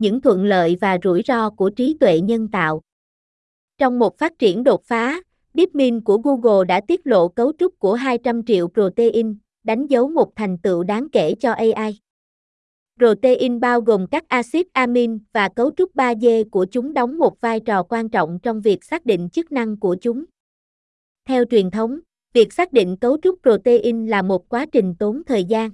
những thuận lợi và rủi ro của trí tuệ nhân tạo. Trong một phát triển đột phá, DeepMind của Google đã tiết lộ cấu trúc của 200 triệu protein, đánh dấu một thành tựu đáng kể cho AI. Protein bao gồm các axit amin và cấu trúc 3D của chúng đóng một vai trò quan trọng trong việc xác định chức năng của chúng. Theo truyền thống, việc xác định cấu trúc protein là một quá trình tốn thời gian.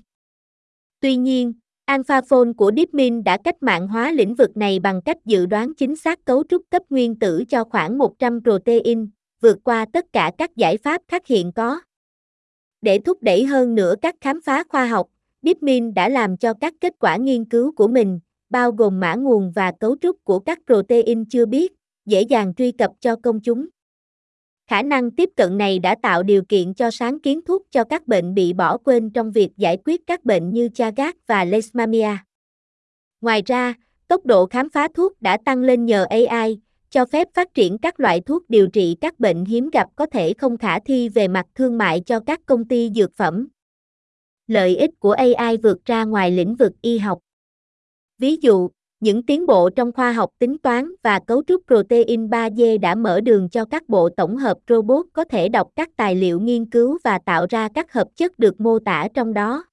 Tuy nhiên, AlphaFold của DeepMind đã cách mạng hóa lĩnh vực này bằng cách dự đoán chính xác cấu trúc cấp nguyên tử cho khoảng 100 protein, vượt qua tất cả các giải pháp khác hiện có. Để thúc đẩy hơn nữa các khám phá khoa học, DeepMind đã làm cho các kết quả nghiên cứu của mình, bao gồm mã nguồn và cấu trúc của các protein chưa biết, dễ dàng truy cập cho công chúng. Khả năng tiếp cận này đã tạo điều kiện cho sáng kiến thuốc cho các bệnh bị bỏ quên trong việc giải quyết các bệnh như Chagas và Leishmania. Ngoài ra, tốc độ khám phá thuốc đã tăng lên nhờ AI, cho phép phát triển các loại thuốc điều trị các bệnh hiếm gặp có thể không khả thi về mặt thương mại cho các công ty dược phẩm. Lợi ích của AI vượt ra ngoài lĩnh vực y học. Ví dụ, những tiến bộ trong khoa học tính toán và cấu trúc protein 3D đã mở đường cho các bộ tổng hợp robot có thể đọc các tài liệu nghiên cứu và tạo ra các hợp chất được mô tả trong đó.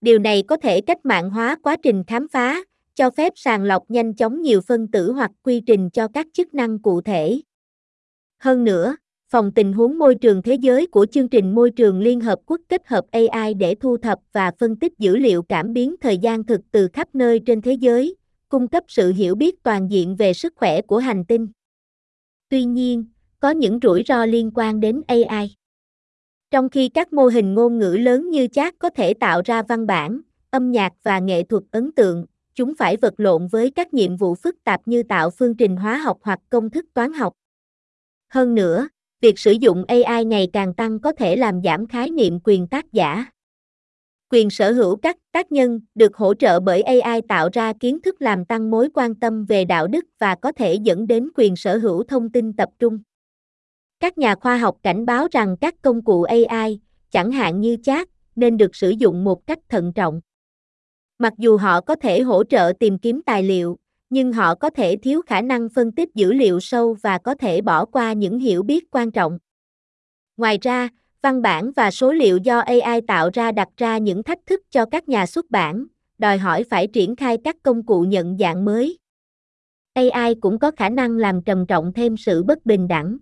Điều này có thể cách mạng hóa quá trình khám phá, cho phép sàng lọc nhanh chóng nhiều phân tử hoặc quy trình cho các chức năng cụ thể. Hơn nữa, Phòng tình huống môi trường thế giới của chương trình môi trường Liên Hợp Quốc kết hợp AI để thu thập và phân tích dữ liệu cảm biến thời gian thực từ khắp nơi trên thế giới, cung cấp sự hiểu biết toàn diện về sức khỏe của hành tinh. Tuy nhiên, có những rủi ro liên quan đến AI. Trong khi các mô hình ngôn ngữ lớn như chat có thể tạo ra văn bản, âm nhạc và nghệ thuật ấn tượng, chúng phải vật lộn với các nhiệm vụ phức tạp như tạo phương trình hóa học hoặc công thức toán học. Hơn nữa, việc sử dụng AI ngày càng tăng có thể làm giảm khái niệm quyền tác giả. Quyền sở hữu các tác nhân được hỗ trợ bởi AI tạo ra kiến thức làm tăng mối quan tâm về đạo đức và có thể dẫn đến quyền sở hữu thông tin tập trung. Các nhà khoa học cảnh báo rằng các công cụ AI, chẳng hạn như chat, nên được sử dụng một cách thận trọng. Mặc dù họ có thể hỗ trợ tìm kiếm tài liệu, nhưng họ có thể thiếu khả năng phân tích dữ liệu sâu và có thể bỏ qua những hiểu biết quan trọng. Ngoài ra, văn bản và số liệu do AI tạo ra đặt ra những thách thức cho các nhà xuất bản, đòi hỏi phải triển khai các công cụ nhận dạng mới. AI cũng có khả năng làm trầm trọng thêm sự bất bình đẳng.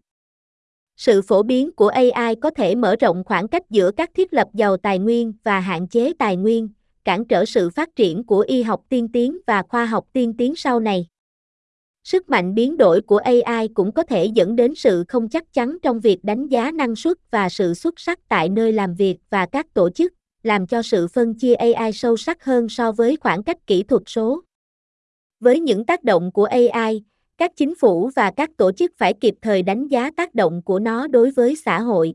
Sự phổ biến của AI có thể mở rộng khoảng cách giữa các thiết lập giàu tài nguyên và hạn chế tài nguyên, cản trở sự phát triển của y học tiên tiến và khoa học tiên tiến sau này. Sức mạnh biến đổi của AI cũng có thể dẫn đến sự không chắc chắn trong việc đánh giá năng suất và sự xuất sắc tại nơi làm việc và các tổ chức, làm cho sự phân chia AI sâu sắc hơn so với khoảng cách kỹ thuật số. Với những tác động của AI, các chính phủ và các tổ chức phải kịp thời đánh giá tác động của nó đối với xã hội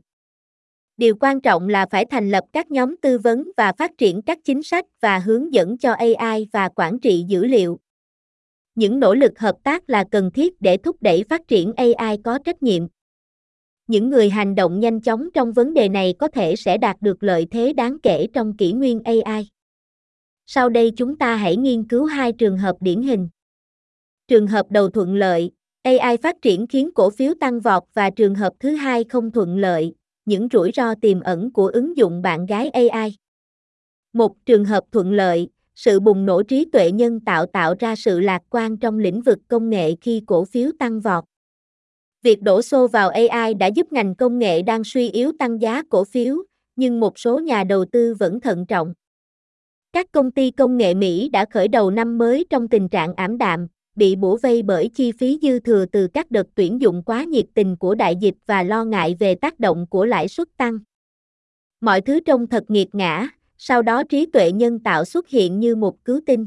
điều quan trọng là phải thành lập các nhóm tư vấn và phát triển các chính sách và hướng dẫn cho ai và quản trị dữ liệu những nỗ lực hợp tác là cần thiết để thúc đẩy phát triển ai có trách nhiệm. Những người hành động nhanh chóng trong vấn đề này có thể sẽ đạt được lợi thế đáng kể trong kỷ nguyên ai sau đây chúng ta hãy nghiên cứu hai trường hợp điển hình. Trường hợp đầu thuận lợi ai phát triển khiến cổ phiếu tăng vọt và trường hợp thứ hai không thuận lợi những rủi ro tiềm ẩn của ứng dụng bạn gái AI. Một trường hợp thuận lợi, sự bùng nổ trí tuệ nhân tạo tạo ra sự lạc quan trong lĩnh vực công nghệ khi cổ phiếu tăng vọt. Việc đổ xô vào AI đã giúp ngành công nghệ đang suy yếu tăng giá cổ phiếu, nhưng một số nhà đầu tư vẫn thận trọng. Các công ty công nghệ Mỹ đã khởi đầu năm mới trong tình trạng ảm đạm, bị bủa vây bởi chi phí dư thừa từ các đợt tuyển dụng quá nhiệt tình của đại dịch và lo ngại về tác động của lãi suất tăng. Mọi thứ trông thật nghiệt ngã, sau đó trí tuệ nhân tạo xuất hiện như một cứu tinh.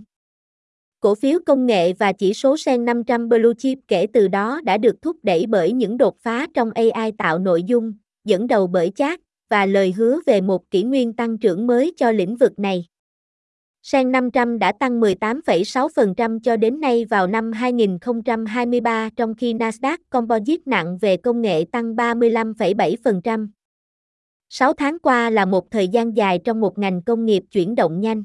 Cổ phiếu công nghệ và chỉ số Sen 500 Blue Chip kể từ đó đã được thúc đẩy bởi những đột phá trong AI tạo nội dung, dẫn đầu bởi chat, và lời hứa về một kỷ nguyên tăng trưởng mới cho lĩnh vực này. Sen 500 đã tăng 18,6% cho đến nay vào năm 2023 trong khi Nasdaq Composite nặng về công nghệ tăng 35,7%. 6 tháng qua là một thời gian dài trong một ngành công nghiệp chuyển động nhanh.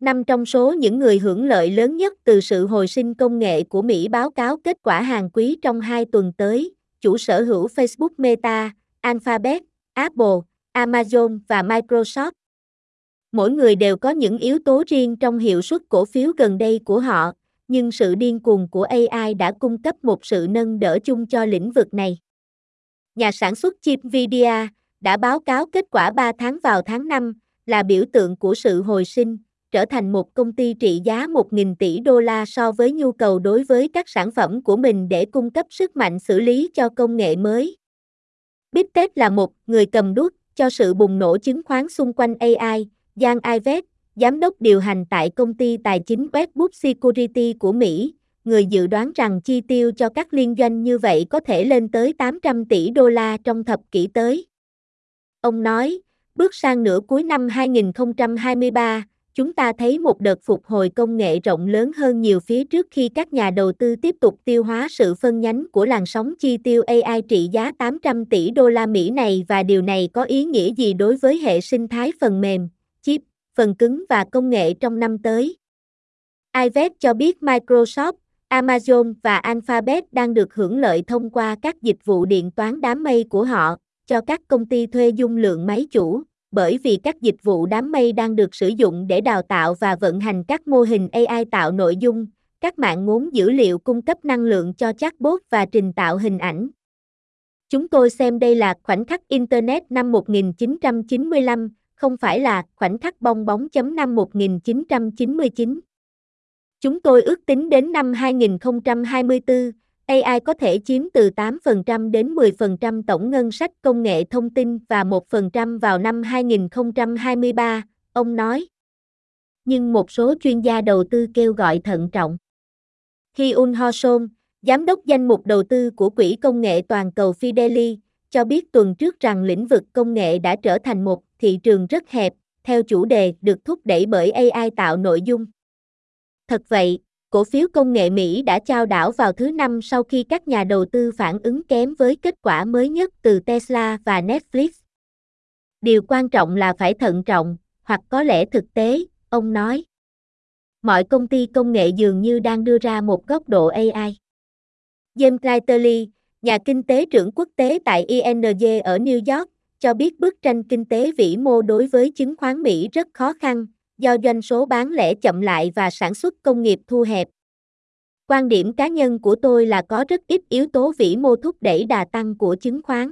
Năm trong số những người hưởng lợi lớn nhất từ sự hồi sinh công nghệ của Mỹ báo cáo kết quả hàng quý trong hai tuần tới, chủ sở hữu Facebook Meta, Alphabet, Apple, Amazon và Microsoft. Mỗi người đều có những yếu tố riêng trong hiệu suất cổ phiếu gần đây của họ, nhưng sự điên cuồng của AI đã cung cấp một sự nâng đỡ chung cho lĩnh vực này. Nhà sản xuất chip Nvidia đã báo cáo kết quả 3 tháng vào tháng 5, là biểu tượng của sự hồi sinh, trở thành một công ty trị giá 1.000 tỷ đô la so với nhu cầu đối với các sản phẩm của mình để cung cấp sức mạnh xử lý cho công nghệ mới. Bigtech là một người cầm đuốc cho sự bùng nổ chứng khoán xung quanh AI, Giang Ivet, giám đốc điều hành tại công ty tài chính Westwood Security của Mỹ, người dự đoán rằng chi tiêu cho các liên doanh như vậy có thể lên tới 800 tỷ đô la trong thập kỷ tới. Ông nói, bước sang nửa cuối năm 2023, chúng ta thấy một đợt phục hồi công nghệ rộng lớn hơn nhiều phía trước khi các nhà đầu tư tiếp tục tiêu hóa sự phân nhánh của làn sóng chi tiêu AI trị giá 800 tỷ đô la Mỹ này và điều này có ý nghĩa gì đối với hệ sinh thái phần mềm, chip, phần cứng và công nghệ trong năm tới. Ivet cho biết Microsoft, Amazon và Alphabet đang được hưởng lợi thông qua các dịch vụ điện toán đám mây của họ, cho các công ty thuê dung lượng máy chủ, bởi vì các dịch vụ đám mây đang được sử dụng để đào tạo và vận hành các mô hình AI tạo nội dung, các mạng ngốn dữ liệu cung cấp năng lượng cho chatbot và trình tạo hình ảnh. Chúng tôi xem đây là khoảnh khắc Internet năm 1995, không phải là khoảnh khắc bong bóng chấm năm 1999. Chúng tôi ước tính đến năm 2024, AI có thể chiếm từ 8% đến 10% tổng ngân sách công nghệ thông tin và 1% vào năm 2023, ông nói. Nhưng một số chuyên gia đầu tư kêu gọi thận trọng. Hyun Ho Son, giám đốc danh mục đầu tư của Quỹ công nghệ toàn cầu Fideli, cho biết tuần trước rằng lĩnh vực công nghệ đã trở thành một thị trường rất hẹp, theo chủ đề được thúc đẩy bởi AI tạo nội dung. Thật vậy, cổ phiếu công nghệ Mỹ đã trao đảo vào thứ năm sau khi các nhà đầu tư phản ứng kém với kết quả mới nhất từ Tesla và Netflix. Điều quan trọng là phải thận trọng, hoặc có lẽ thực tế, ông nói. Mọi công ty công nghệ dường như đang đưa ra một góc độ AI. James Clyterly, nhà kinh tế trưởng quốc tế tại ING ở New York, cho biết bức tranh kinh tế vĩ mô đối với chứng khoán Mỹ rất khó khăn, do doanh số bán lẻ chậm lại và sản xuất công nghiệp thu hẹp. Quan điểm cá nhân của tôi là có rất ít yếu tố vĩ mô thúc đẩy đà tăng của chứng khoán.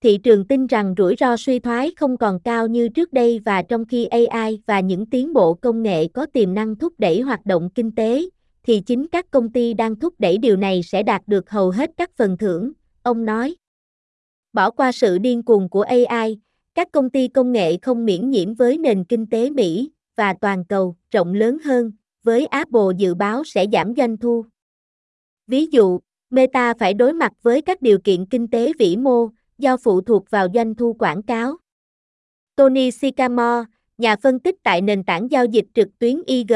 Thị trường tin rằng rủi ro suy thoái không còn cao như trước đây và trong khi AI và những tiến bộ công nghệ có tiềm năng thúc đẩy hoạt động kinh tế, thì chính các công ty đang thúc đẩy điều này sẽ đạt được hầu hết các phần thưởng, ông nói. Bỏ qua sự điên cuồng của AI, các công ty công nghệ không miễn nhiễm với nền kinh tế Mỹ và toàn cầu rộng lớn hơn, với Apple dự báo sẽ giảm doanh thu. Ví dụ, Meta phải đối mặt với các điều kiện kinh tế vĩ mô do phụ thuộc vào doanh thu quảng cáo. Tony Sycamore, nhà phân tích tại nền tảng giao dịch trực tuyến IG,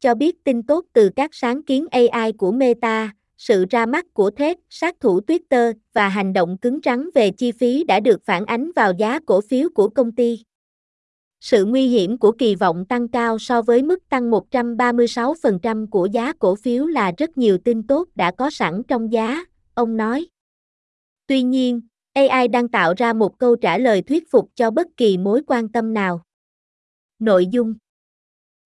cho biết tin tốt từ các sáng kiến AI của Meta, sự ra mắt của thép, sát thủ Twitter và hành động cứng rắn về chi phí đã được phản ánh vào giá cổ phiếu của công ty. Sự nguy hiểm của kỳ vọng tăng cao so với mức tăng 136% của giá cổ phiếu là rất nhiều tin tốt đã có sẵn trong giá, ông nói. Tuy nhiên, AI đang tạo ra một câu trả lời thuyết phục cho bất kỳ mối quan tâm nào. Nội dung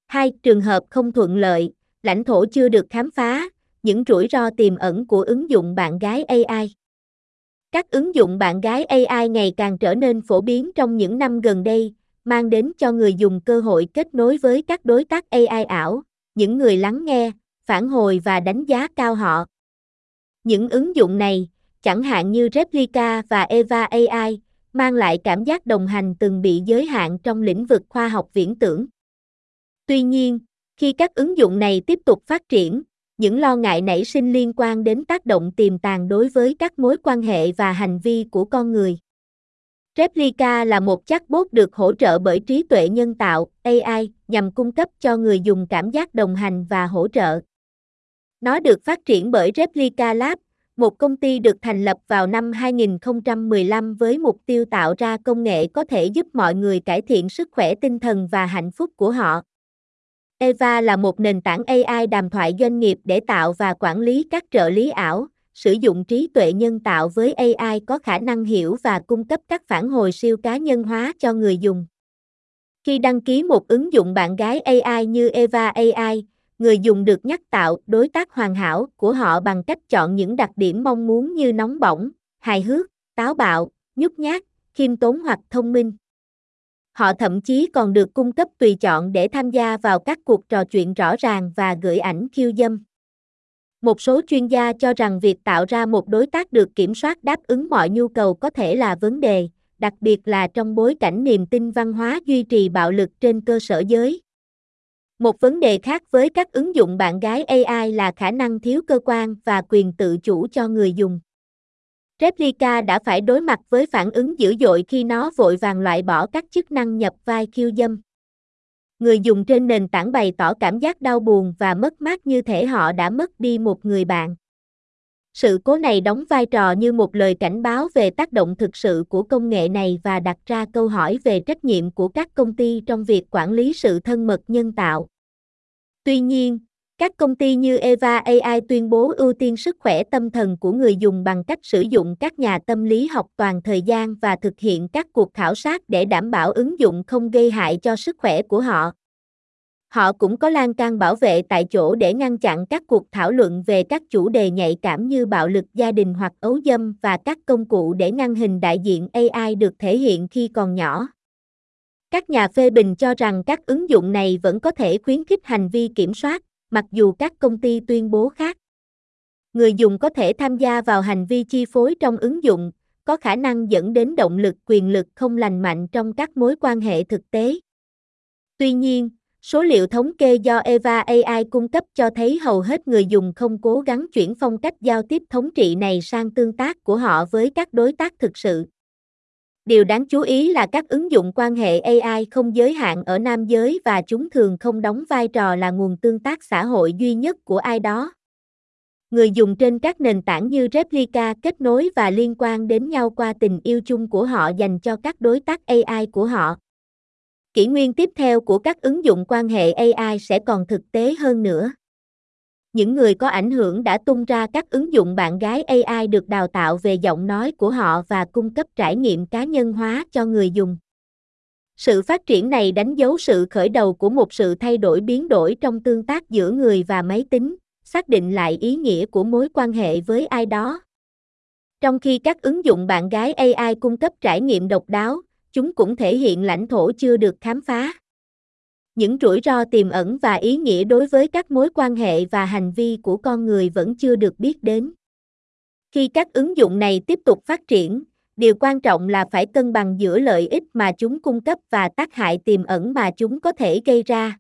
2. Trường hợp không thuận lợi, lãnh thổ chưa được khám phá, những rủi ro tiềm ẩn của ứng dụng bạn gái AI. Các ứng dụng bạn gái AI ngày càng trở nên phổ biến trong những năm gần đây, mang đến cho người dùng cơ hội kết nối với các đối tác AI ảo, những người lắng nghe, phản hồi và đánh giá cao họ. Những ứng dụng này, chẳng hạn như Replica và Eva AI, mang lại cảm giác đồng hành từng bị giới hạn trong lĩnh vực khoa học viễn tưởng. Tuy nhiên, khi các ứng dụng này tiếp tục phát triển, những lo ngại nảy sinh liên quan đến tác động tiềm tàng đối với các mối quan hệ và hành vi của con người. Replica là một chatbot được hỗ trợ bởi trí tuệ nhân tạo AI nhằm cung cấp cho người dùng cảm giác đồng hành và hỗ trợ. Nó được phát triển bởi Replica Lab, một công ty được thành lập vào năm 2015 với mục tiêu tạo ra công nghệ có thể giúp mọi người cải thiện sức khỏe tinh thần và hạnh phúc của họ. Eva là một nền tảng AI đàm thoại doanh nghiệp để tạo và quản lý các trợ lý ảo, sử dụng trí tuệ nhân tạo với AI có khả năng hiểu và cung cấp các phản hồi siêu cá nhân hóa cho người dùng. Khi đăng ký một ứng dụng bạn gái AI như Eva AI, người dùng được nhắc tạo đối tác hoàn hảo của họ bằng cách chọn những đặc điểm mong muốn như nóng bỏng, hài hước, táo bạo, nhút nhát, khiêm tốn hoặc thông minh. Họ thậm chí còn được cung cấp tùy chọn để tham gia vào các cuộc trò chuyện rõ ràng và gửi ảnh khiêu dâm. Một số chuyên gia cho rằng việc tạo ra một đối tác được kiểm soát đáp ứng mọi nhu cầu có thể là vấn đề, đặc biệt là trong bối cảnh niềm tin văn hóa duy trì bạo lực trên cơ sở giới. Một vấn đề khác với các ứng dụng bạn gái AI là khả năng thiếu cơ quan và quyền tự chủ cho người dùng. Replica đã phải đối mặt với phản ứng dữ dội khi nó vội vàng loại bỏ các chức năng nhập vai khiêu dâm. Người dùng trên nền tảng bày tỏ cảm giác đau buồn và mất mát như thể họ đã mất đi một người bạn. Sự cố này đóng vai trò như một lời cảnh báo về tác động thực sự của công nghệ này và đặt ra câu hỏi về trách nhiệm của các công ty trong việc quản lý sự thân mật nhân tạo. Tuy nhiên, các công ty như Eva AI tuyên bố ưu tiên sức khỏe tâm thần của người dùng bằng cách sử dụng các nhà tâm lý học toàn thời gian và thực hiện các cuộc khảo sát để đảm bảo ứng dụng không gây hại cho sức khỏe của họ. Họ cũng có lan can bảo vệ tại chỗ để ngăn chặn các cuộc thảo luận về các chủ đề nhạy cảm như bạo lực gia đình hoặc ấu dâm và các công cụ để ngăn hình đại diện AI được thể hiện khi còn nhỏ. Các nhà phê bình cho rằng các ứng dụng này vẫn có thể khuyến khích hành vi kiểm soát, mặc dù các công ty tuyên bố khác. Người dùng có thể tham gia vào hành vi chi phối trong ứng dụng, có khả năng dẫn đến động lực quyền lực không lành mạnh trong các mối quan hệ thực tế. Tuy nhiên, số liệu thống kê do Eva AI cung cấp cho thấy hầu hết người dùng không cố gắng chuyển phong cách giao tiếp thống trị này sang tương tác của họ với các đối tác thực sự. Điều đáng chú ý là các ứng dụng quan hệ AI không giới hạn ở nam giới và chúng thường không đóng vai trò là nguồn tương tác xã hội duy nhất của ai đó. Người dùng trên các nền tảng như Replica kết nối và liên quan đến nhau qua tình yêu chung của họ dành cho các đối tác AI của họ. Kỷ nguyên tiếp theo của các ứng dụng quan hệ AI sẽ còn thực tế hơn nữa những người có ảnh hưởng đã tung ra các ứng dụng bạn gái AI được đào tạo về giọng nói của họ và cung cấp trải nghiệm cá nhân hóa cho người dùng. Sự phát triển này đánh dấu sự khởi đầu của một sự thay đổi biến đổi trong tương tác giữa người và máy tính, xác định lại ý nghĩa của mối quan hệ với ai đó. Trong khi các ứng dụng bạn gái AI cung cấp trải nghiệm độc đáo, chúng cũng thể hiện lãnh thổ chưa được khám phá những rủi ro tiềm ẩn và ý nghĩa đối với các mối quan hệ và hành vi của con người vẫn chưa được biết đến. Khi các ứng dụng này tiếp tục phát triển, điều quan trọng là phải cân bằng giữa lợi ích mà chúng cung cấp và tác hại tiềm ẩn mà chúng có thể gây ra.